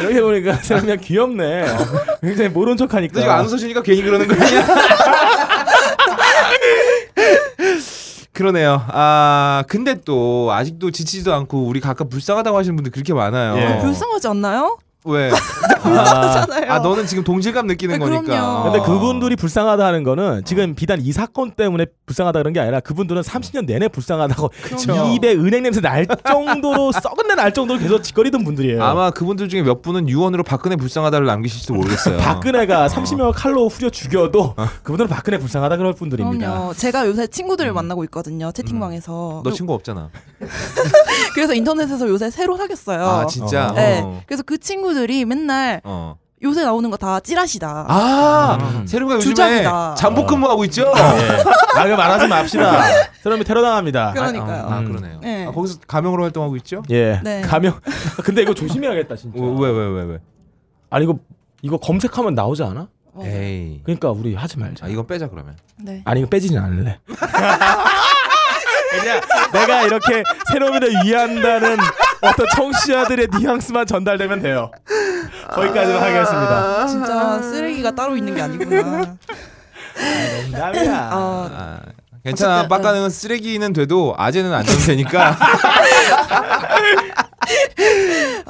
이렇게 보니까 그냥 귀엽네. 어, 굉장히 모른 척하니까. 너 지금 안 웃어주니까 괜히 그러는 거 아니야 그러네요 아 근데 또 아직도 지치지도 않고 우리 각각 불쌍하다고 하시는 분들 그렇게 많아요 예. 어, 불쌍하지 않나요? 왜? 불쌍하잖아요. 아 너는 지금 동질감 느끼는 네, 거니까 그럼요. 근데 그분들이 불쌍하다 하는 거는 지금 비단 이 사건 때문에 불쌍하다 그런 게 아니라 그분들은 30년 내내 불쌍하다고 그럼요. 입에 은행 냄새 날 정도로 썩은 내 날 정도로 계속 짓거리던 분들이에요. 아마 그분들 중에 몇 분은 유언으로 박근혜 불쌍하다를 남기실지도 모르겠어요 박근혜가 30명 칼로 후려 죽여도 그분들은 박근혜 불쌍하다 그럴 분들입니다. 그럼요. 제가 요새 음. 친구들을 만나고 있거든요. 채팅방에서. 너 친구 없잖아 그래서 인터넷에서 요새 새로 사귀었어요. 아 진짜 어. 네. 어. 그래서 그 친구 들이 맨날 어. 요새 나오는 거 다 찌라시다. 아, 음. 요즘에 주작이다. 잠복 근무하고 있죠? 예. 아, 그 말하지 맙시다. 사람이 테러 당합니다. 그러니까요. 아, 음. 그러네요. 네. 아, 거기서 가명으로 활동하고 있죠? 예. 네. 가명. 근데 이거 조심해야겠다 진짜. 왜왜 왜 왜? 아니 이거 이거 검색하면 나오지 않아? 어, 에이. 그러니까 우리 하지 말자. 아, 이건 빼자 그러면. 네. 아니 이거 빼지는 않을래. 그냥 내가 이렇게 새로미를 이해한다는 어떤 청취자들의 뉘앙스만 전달되면 돼요. 거기까지만 하겠습니다. 진짜 쓰레기가 따로 있는 게 아니구나. 농담이야. 어, 아, 괜찮아. 빡가는 쓰레기는 돼도 아재는 안 되니까.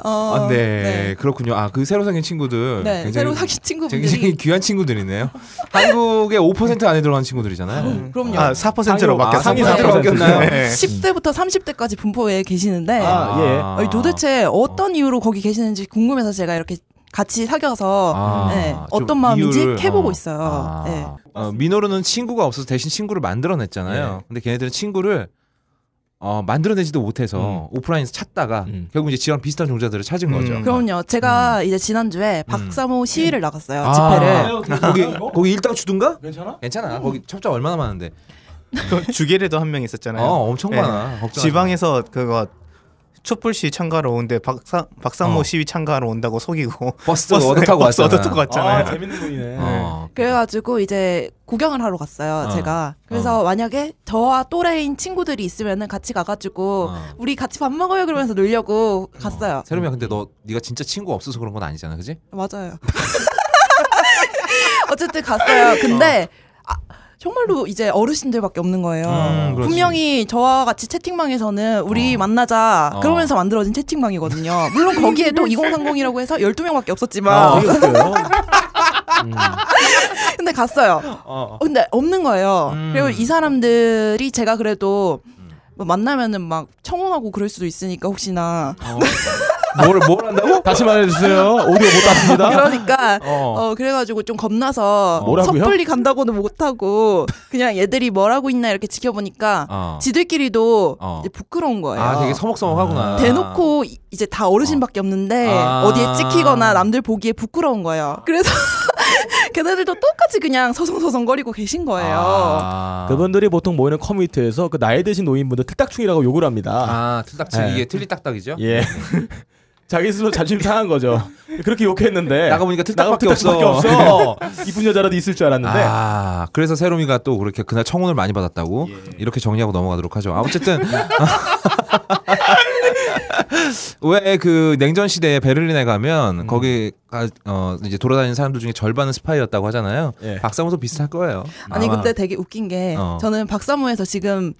어, 아, 네. 그렇군요. 아, 그 새로 사귄 친구들 네, 굉장히 새로 사귄 친구분들이 굉장히 귀한 친구들이네요. 한국의 5% 안에 들어가는 친구들이잖아요. 그럼요. 아 4%로 상위- 바뀌었어요. 상위 4% 바뀌었나요? 네. 10대부터 30대까지 분포에 계시는데 아, 예. 아니, 도대체 어떤 이유로 거기 계시는지 궁금해서 제가 이렇게 같이 사귀어서 아, 네, 좀 어떤 마음인지 이유를, 캐보고 어. 있어요. 아. 네. 어, 민호로는 친구가 없어서 대신 친구를 만들어냈잖아요. 네. 근데 걔네들은 친구를 어, 만들어내지도 못해서 오프라인에서 찾다가 음. 결국 이제 지랑 비슷한 종자들을 찾은 음. 거죠. 그럼요. 제가 이제 지난주에 음. 박사모 시위를 나갔어요. 아. 집회를. 거기 거기 일당 주든가? 괜찮아? 괜찮아. 거기 첩자 얼마나 많은데. 그 주계래도 한 명 있었잖아요. 어, 엄청 네. 많아. 걱정. 지방에서 그거 촛불 시 참가로 오는데 박사 박상모 어. 시위 참가로 온다고 속이고 버스 얻어 타고 버스 왔잖아. 얻어 타고 왔잖아요. 아, 재밌는 분이네. 어. 그래가지고 이제 구경을 하러 갔어요. 어. 제가. 그래서 만약에 저와 또래인 친구들이 있으면은 같이 가가지고 어. 우리 같이 밥 먹어요 그러면서 놀려고 갔어요. 세롬이야 근데 너 네가 진짜 친구 없어서 그런 건 아니잖아, 그지? 맞아요. 어쨌든 갔어요. 근데 아, 정말로 이제 어르신들밖에 없는 거예요. 음. 분명히 저와 같이 채팅방에서는 우리 어. 만나자 어. 그러면서 만들어진 채팅방이거든요. 물론 거기에도 2030이라고 해서 12명밖에 없었지만 아. 음. 근데 갔어요. 어. 어, 근데 없는 거예요. 음. 그리고 이 사람들이 제가 그래도 뭐 만나면은 막 청혼하고 그럴 수도 있으니까 혹시나 어. 뭘, 뭘 한다고? 다시 말해주세요. 오디오 못 땄습니다. 그러니까 어. 어 그래가지고 좀 겁나서 뭐라고요? 섣불리 간다고는 못하고 그냥 얘들이 뭘 하고 있나 이렇게 지켜보니까 어. 지들끼리도 어. 이제 부끄러운 거예요. 아, 되게 서먹서먹하구나. 대놓고 이- 이제 다 어르신밖에 없는데 아. 어디에 찍히거나 남들 보기에 부끄러운 거예요. 그래서 걔네들도 똑같이 그냥 서성서성거리고 계신 거예요. 아. 그분들이 보통 모이는 커뮤니티에서 그 나이 드신 노인분들 틀딱충이라고 욕을 합니다. 아, 틀딱지 네. 이게 틀리딱딱이죠? 예. 자기 스스로 자존심 상한 거죠. 그렇게 욕했는데 나가 보니까 틀딱밖에 틀딱밖에 없어. 없어. 이쁜 여자라도 있을 줄 알았는데 아, 그래서 세롬이가 또 그렇게 그날 청혼을 많이 받았다고 예. 이렇게 정리하고 넘어가도록 하죠. 아, 어쨌든 왜 그 냉전 시대에 베를린에 가면 음. 거기 가, 어 이제 돌아다니는 사람들 중에 절반은 스파이였다고 하잖아요. 예. 박사모도 비슷할 거예요. 아니 아마. 근데 되게 웃긴 게 어. 저는 박사모에서 지금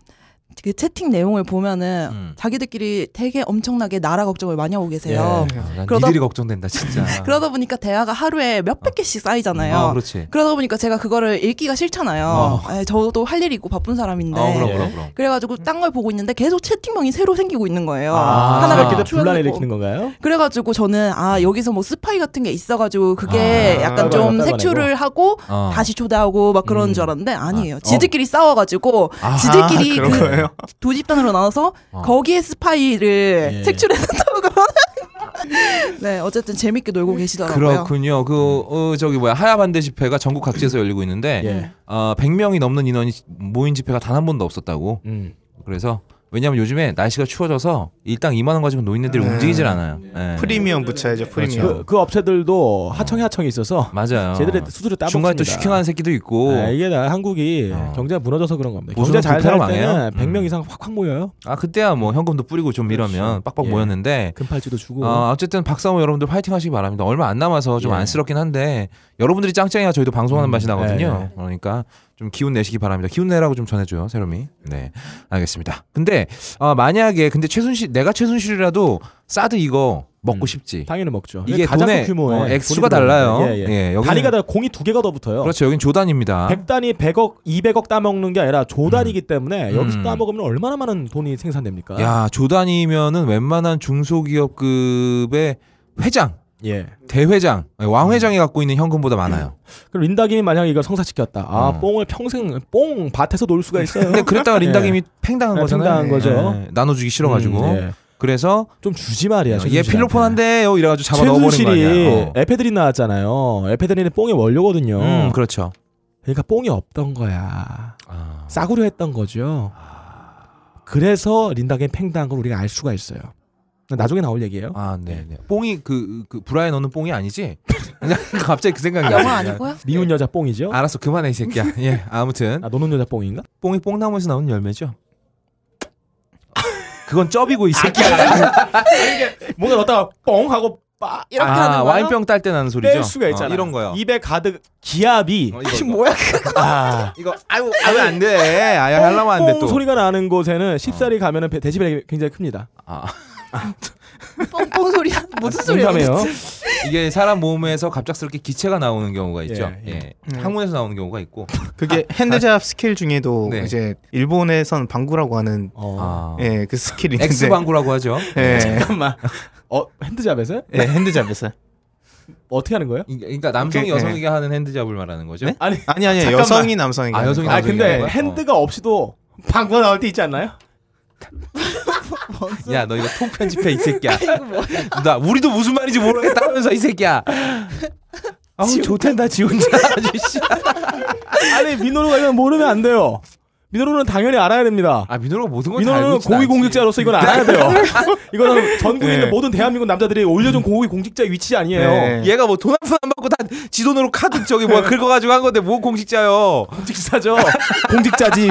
그 채팅 내용을 보면은 음. 자기들끼리 되게 엄청나게 나라 걱정을 많이 하고 계세요. 예. 아, 난 그러다- 니들이 걱정된다 진짜. 그러다 보니까 대화가 하루에 몇백 개씩 쌓이잖아요. 어, 그렇지. 그러다 보니까 제가 그거를 읽기가 싫잖아요. 어. 에, 저도 할 일이 있고 바쁜 사람인데. 어, 그럼 예. 그럼 그럼. 그래가지고 딴 걸 보고 있는데 계속 채팅방이 새로 생기고 있는 거예요. 아, 하나가 이렇게. 분란을 일으키는 건가요? 그래가지고 저는 아 여기서 뭐 스파이 같은 게 있어가지고 그게 아, 약간 좀 빨간색. 색출을 하고 어. 다시 초대하고 막 그런 음. 줄 알았는데 아니에요. 아, 지들끼리 싸워가지고 아, 지들끼리 그 거예요? 두 집단으로 나눠서 어. 거기에 스파이를 예. 색출해낸다고 그러는. 네 어쨌든 재밌게 놀고 계시더라고요. 그렇군요. 그 어, 저기 뭐야 하야 반대 집회가 전국 각지에서 열리고 있는데 예. 어, 100명이 넘는 인원이 모인 집회가 단 한 번도 없었다고. 음. 그래서 왜냐면 요즘에 날씨가 추워져서 일당 2만 원 가지고 노인네들이 음. 움직이질 않아요. 예. 프리미엄 붙여야죠 프리미엄. 그, 그 업체들도 하청이 하청이 있어서 맞아요. 제들의 수수료 따먹습니다. 중간에 또 슈킹하는 새끼도 있고. 아, 이게 다 한국이 어. 경제가 무너져서 그런 겁니다. 경제 잘살 부패로 때는 망해요? 100명 음. 이상 확확 모여요. 아 그때야 뭐 현금도 뿌리고 좀 이러면 그렇죠. 빡빡 예. 모였는데 금팔찌도 주고. 어, 어쨌든 박사모 여러분들 파이팅 하시기 바랍니다. 얼마 안 남아서 좀 예. 안쓰럽긴 한데 여러분들이 짱짱해야 저희도 방송하는 음, 맛이 나거든요. 네, 네. 그러니까 좀 기운 내시기 바랍니다. 기운 내라고 좀 전해줘요, 세롬이. 네, 알겠습니다. 근데 어, 만약에 근데 최순실 내가 최순실이라도 사드 이거 먹고 음. 싶지. 당연히 먹죠. 이게 가장 돈의, 큰 규모의 어, 액수가 달라요. 예, 예. 예, 여기는- 단위가 다 공이 두 개가 더 붙어요. 그렇죠. 여긴 조단입니다. 100단위 100억, 200억 따먹는 게 아니라 때문에 음. 여기서 따먹으면 얼마나 많은 돈이 생산됩니까? 야 조단이면은 웬만한 중소기업급의 회장, 예. 대회장, 왕회장이 갖고 있는 현금보다 많아요. 그럼 린다김이 만약에 이걸 성사시켰다. 아, 어. 뽕을 평생 뽕 밭에서 놀 수가 있어요. 근데 그랬다가 린다김이 팽당한 네, 거잖아요. 팽당한 거죠. 예, 나눠주기 싫어가지고. 음, 예. 그래서 좀 주지 말이야. 얘 최순실한테. 필로폰 한대요 이래가지고 잡아 넣어버린 거 아니야. 어. 에페드린 나왔잖아요. 에페드린이 뽕의 원료거든요. 음, 그렇죠. 그러니까 뽕이 없던 거야. 아. 싸구려 했던 거죠. 그래서 린다김 팽당한 걸 우리가 알 수가 있어요. 나중에 나올 얘기예요. 아, 네, 네. 뽕이 그, 그 브라에 넣는 뽕이 아니지? 그냥 갑자기 그 생각이 영화. 아니고요? 미운 여자 뽕이죠. 알았어, 그만해 이 새끼야. 예, 아무튼 아, 노는 여자 뽕인가? 뽕이 뽕나무에서 나오는 열매죠. 그건 쩝이고 이 새끼야. 뭔가 넣다가 뽕 하고 빠 이렇게 아, 하는 거예요? 와인병 딸 때 나는 소리죠. 뺄 수가 있잖아. 어, 이런 거요. 입에 가득 기압이 어, 이거. 뭐야? 아, 이거 아유, 아유 안 돼. 아유 하려면 안돼뽕 또. 소리가 나는 곳에는 십살이 가면은 배- 데시벨이 굉장히 큽니다. 아, 뽕뽕 소리야? 무슨 소리야? 농담이에요. 이게 사람 몸에서 갑작스럽게 기체가 나오는 경우가 있죠. 예, 예. 예. 음. 항문에서 나오는 경우가 있고. 그게 핸드잡 스킬 중에도 네. 이제 일본에선 방구라고 하는 어. 아. 예, 그 스킬이 있는데 엑스 방구라고 하죠. 예, 잠깐만. 어 핸드잡에서요? 예, 핸드잡에서 어떻게 하는 거예요? 이- 그러니까 남성이 그, 여성에게 하는 핸드잡을 말하는 거죠. 네? 아니 아니 아니 잠깐만. 여성이 남성에게 아, 여성이 거. 아 근데? 핸드가 없이도 방구가 나올 때 있지 않나요? 야, 너 이거 통 편집해 이 새끼야. 이거 뭐야? 나 우리도 무슨 말인지 모르겠다 하면서 이 새끼야. 아우 좋댄다 지 혼자 아저씨. 아니 민호루가 이건 모르면 안 돼요. 민호루는 당연히 알아야 됩니다. 아 민호가 모든 있진 않지. 고위 공직자로서 이건 알아야 돼요. 이거는 전국에 있는 네. 모든 대한민국 남자들이 올려준 고위 공직자 위치 아니에요. 네. 얘가 뭐 돈 한 푼 안 받고 다 지 돈으로 카드 저기 뭐 긁어가지고 한 건데 뭐 공직자요. 공직사죠. 공직자지.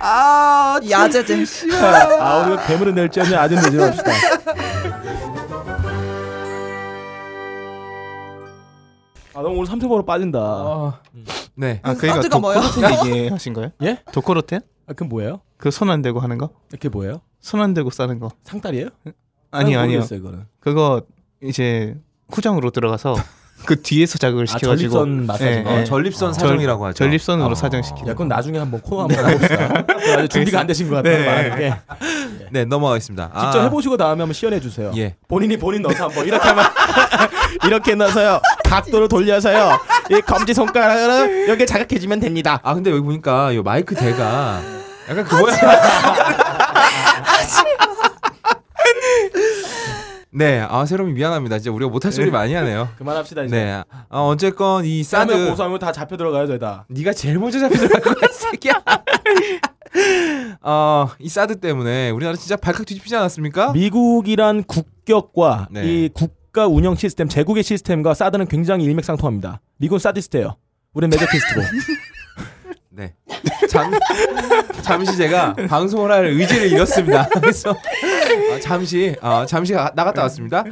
아 야제제. 아 우리가 괴물은 낼지언정 아주 내지 맙시다. 아 너무 오늘 삼성으로 빠진다. 아, 네. 아 그러니까 사드가? 도코로텐 얘기하신 거예요? 예? 도코로텐? 아, 그건 뭐예요? 그 손 안 대고 하는 거? 이게 뭐예요? 손 안 대고 싸는 거? 상다리예요? 아니요 아니요. 이거는. 그거 이제 후장으로 들어가서 그 뒤에서 자극을 아 시켜가지고 전립선 마사지. 예, 어, 예. 전립선 어. 사정이라고 하죠. 전립선으로 어. 사정시키는 야, 그건 나중에 한번 코너 한번 해봅시다. 아직 준비가 안 되신 것 같아요. 네. 네 넘어가겠습니다. 직접 아, 해보시고 다음에 한번 시연해 주세요. 예. 본인이 본인 넣어서 한번 이렇게 하면 이렇게 넣어서요. 각도를 돌려서요. 이 검지 손가락으로 여기 자극해주면 됩니다. 아 근데 여기 보니까 이 마이크 대가 약간 그거야. 네, 아 세롬이 미안합니다. 진짜 우리가 못할 소리 많이 하네요. 그만합시다 이제. 네, 아, 어쨌건 이 사드 사드 고소하면 다 잡혀 들어가요 저다. 네가 제일 먼저 잡혀 들어갈 거야, 이 새끼야. 어, 이 사드 때문에 우리나라 진짜 발칵 뒤집히지 않았습니까? 미국이란 국격과 네. 이 국가 운영 시스템, 제국의 시스템과 사드는 굉장히 일맥상통합니다. 미국은 사디스트예요. 우리는 메저키스트고. 네. 잠, 잠시 제가 방송을 할 의지를 잃었습니다. 그래서 어, 잠시 어, 잠시 가- 나갔다 왔습니다.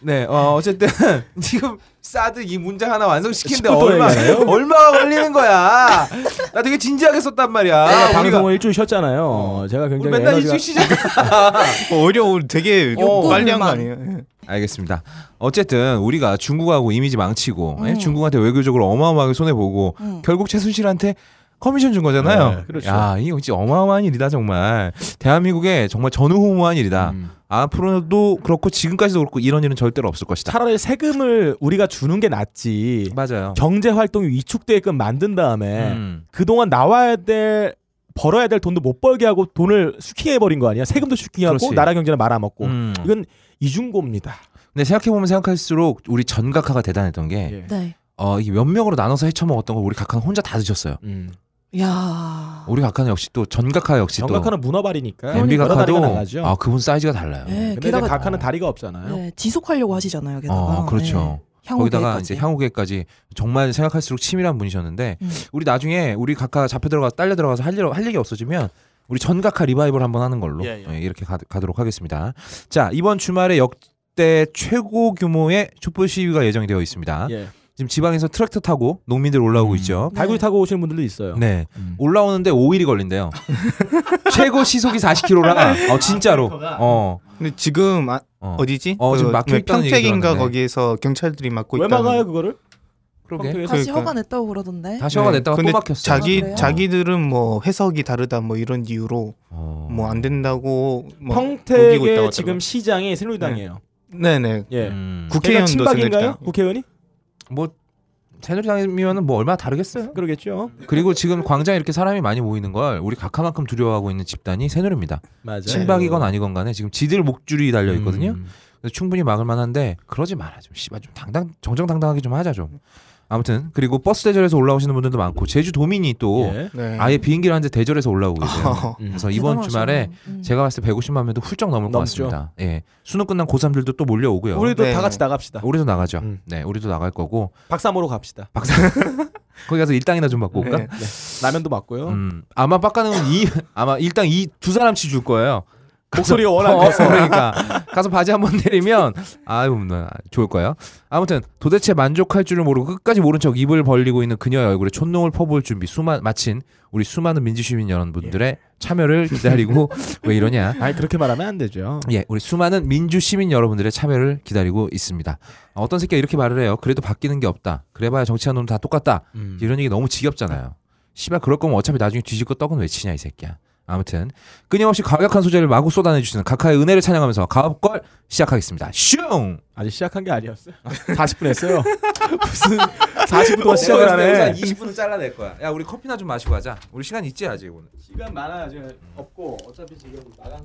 네, 어, 어쨌든 지금 사드 이 문장 하나 완성시키는데 10분 동안 얼마? 얼마가 걸리는 거야? 나 되게 진지하게 썼단 말이야. 제가 우리가 방송을 일주일 쉬었잖아요. 제가 우리 굉장히 맨날 에너지가 일주일 쉬잖아. 오히려 우리 되게 어. 빨리 한 거 아니에요? 예. 알겠습니다. 어쨌든 우리가 중국하고 이미지 망치고 예? 음. 중국한테 외교적으로 어마어마하게 손해 보고 음. 결국 최순실한테 커미션 준 거잖아요. 네, 그렇죠. 야, 이거 진짜 어마어마한 일이다 정말. 대한민국에 정말 전후무한 일이다. 음. 앞으로도 그렇고 지금까지도 그렇고 이런 일은 절대로 없을 것이다. 차라리 세금을 우리가 주는 게 낫지. 맞아요. 경제 활동이 위축되게끔 만든 다음에 음. 그동안 나와야 될 벌어야 될 돈도 못 벌게 하고 돈을 슈킹해 버린 거 아니야? 세금도 슈킹하고 그렇지. 나라 경제는 말아먹고 음. 이건 이중고입니다. 근데 생각해 보면 생각할수록 우리 전각화가 대단했던 게 예. 네. 어, 이게 몇 명으로 나눠서 헤쳐먹었던 걸 우리 각하는 혼자 다 드셨어요. 음. 야. 우리 각하는 역시 또 전각화 역시 또 정각하는 문어발이니까 MB 다리가 각하도. 아 그분 사이즈가 달라요. 네, 근데 게다가 각하는 다리가 없잖아요. 네, 지속하려고 하시잖아요. 게다가. 어, 그렇죠. 네. 거기다가. 이제 향후계까지 정말 생각할수록 치밀한 분이셨는데 음. 우리 나중에 우리 각하 잡혀 들어가 서 딸려 들어가서 할, 일, 할 얘기 없어지면 우리 전각하 리바이벌 한번 하는 걸로 예, 예. 예, 이렇게 가, 가도록 하겠습니다. 자 이번 주말에 역대 최고 규모의 촛불 시위가 예정이 되어 있습니다. 예. 지금 지방에서 트랙터 타고 농민들 올라오고 음. 있죠. 네. 달구리 타고 오시는 분들도 있어요. 네 음. 올라오는데 5일이 걸린대요. 최고 시속이 40km라 어 진짜로 어, 근데 지금 아, 어. 어디지? 어, 지금 막혀 네, 있다는 얘기 평택인가. 거기에서 경찰들이 막고 왜 있다는. 막아요 그거를? 그러게 평택에서? 다시 그러니까. 허가 냈다고 그러던데. 다시 허가 네. 냈다가 또 근데 막혔어. 자기 아? 자기들은 뭐 해석이 다르다 뭐 이런 이유로 어. 뭐안 된다고 뭐 평택의. 지금 시장이 새누리당이에요. 네네 예. 음. 국회의원도 친박인가요? 새누리당. 국회의원이? 뭐 새누리당이면은 뭐 얼마나 다르겠어요. 그러겠죠. 그리고 지금 광장에 이렇게 사람이 많이 모이는 걸 우리 각하만큼 두려워하고 있는 집단이 새누리입니다. 맞아요. 친박이건 아니건 간에 지금 지들 목줄이 달려 있거든요. 음. 충분히 막을 만한데 그러지 마라 좀 씨발 좀 당당 정정당당하게 좀 하자 좀. 아무튼 그리고 버스 대절에서 올라오시는 분들도 많고 제주 도민이 또 예. 네. 아예 비행기를 한 대 대절해서 올라오고 계세요. 음. 그래서 이번. 주말에 음. 제가 봤을 때 150만 명도 훌쩍 넘을 것 넘죠. 같습니다. 예. 수능 끝난 고3들도 또 몰려오고요. 우리도 네. 다 같이 나갑시다. 우리도 나가죠. 음. 네, 우리도 나갈 거고 박사모로 갑시다. 박사 거기 가서 일당이나 좀 받고 올까? 네. 라면도 맞고요. 음, 아마 빡가는 이 아마 일당 이 두 사람치 줄 거예요. 목소리가 워낙 어, 커서. 그러니까 가서 바지 한 번 내리면 아유 뭐, 좋을 거예요. 아무튼 도대체 만족할 줄을 모르고 끝까지 모른 척 입을 벌리고 있는 그녀의 얼굴에 촛농을 퍼부을 준비 수마, 마친 우리 수많은 민주시민 여러분들의 참여를 기다리고 왜 이러냐? 아니 그렇게 말하면 안 되죠. 예, 우리 수많은 민주 시민 여러분들의 참여를 기다리고 있습니다. 아, 어떤 새끼가 이렇게 말을 해요. 그래도 바뀌는 게 없다. 그래봐야 정치하는 놈다 똑같다. 음. 이런 얘기 너무 지겹잖아요. 씨발 그럴 거면 어차피 나중에 뒤집고 떡은 왜 치냐 이 새끼야. 아무튼 끊임없이 과격한 소재를 마구 쏟아내 주시는 각하의 은혜를 찬양하면서 가업걸 시작하겠습니다. 슝. 아직 시작한 게 아니었어요. 40분 했어요. 무슨 40분 동안 시작을 하네. 20분은 잘라낼 거야. 야 우리 커피나 좀 마시고 가자. 우리 시간 있지 아직 오늘. 시간 많아요. 지금 없고 어차피 지금 나간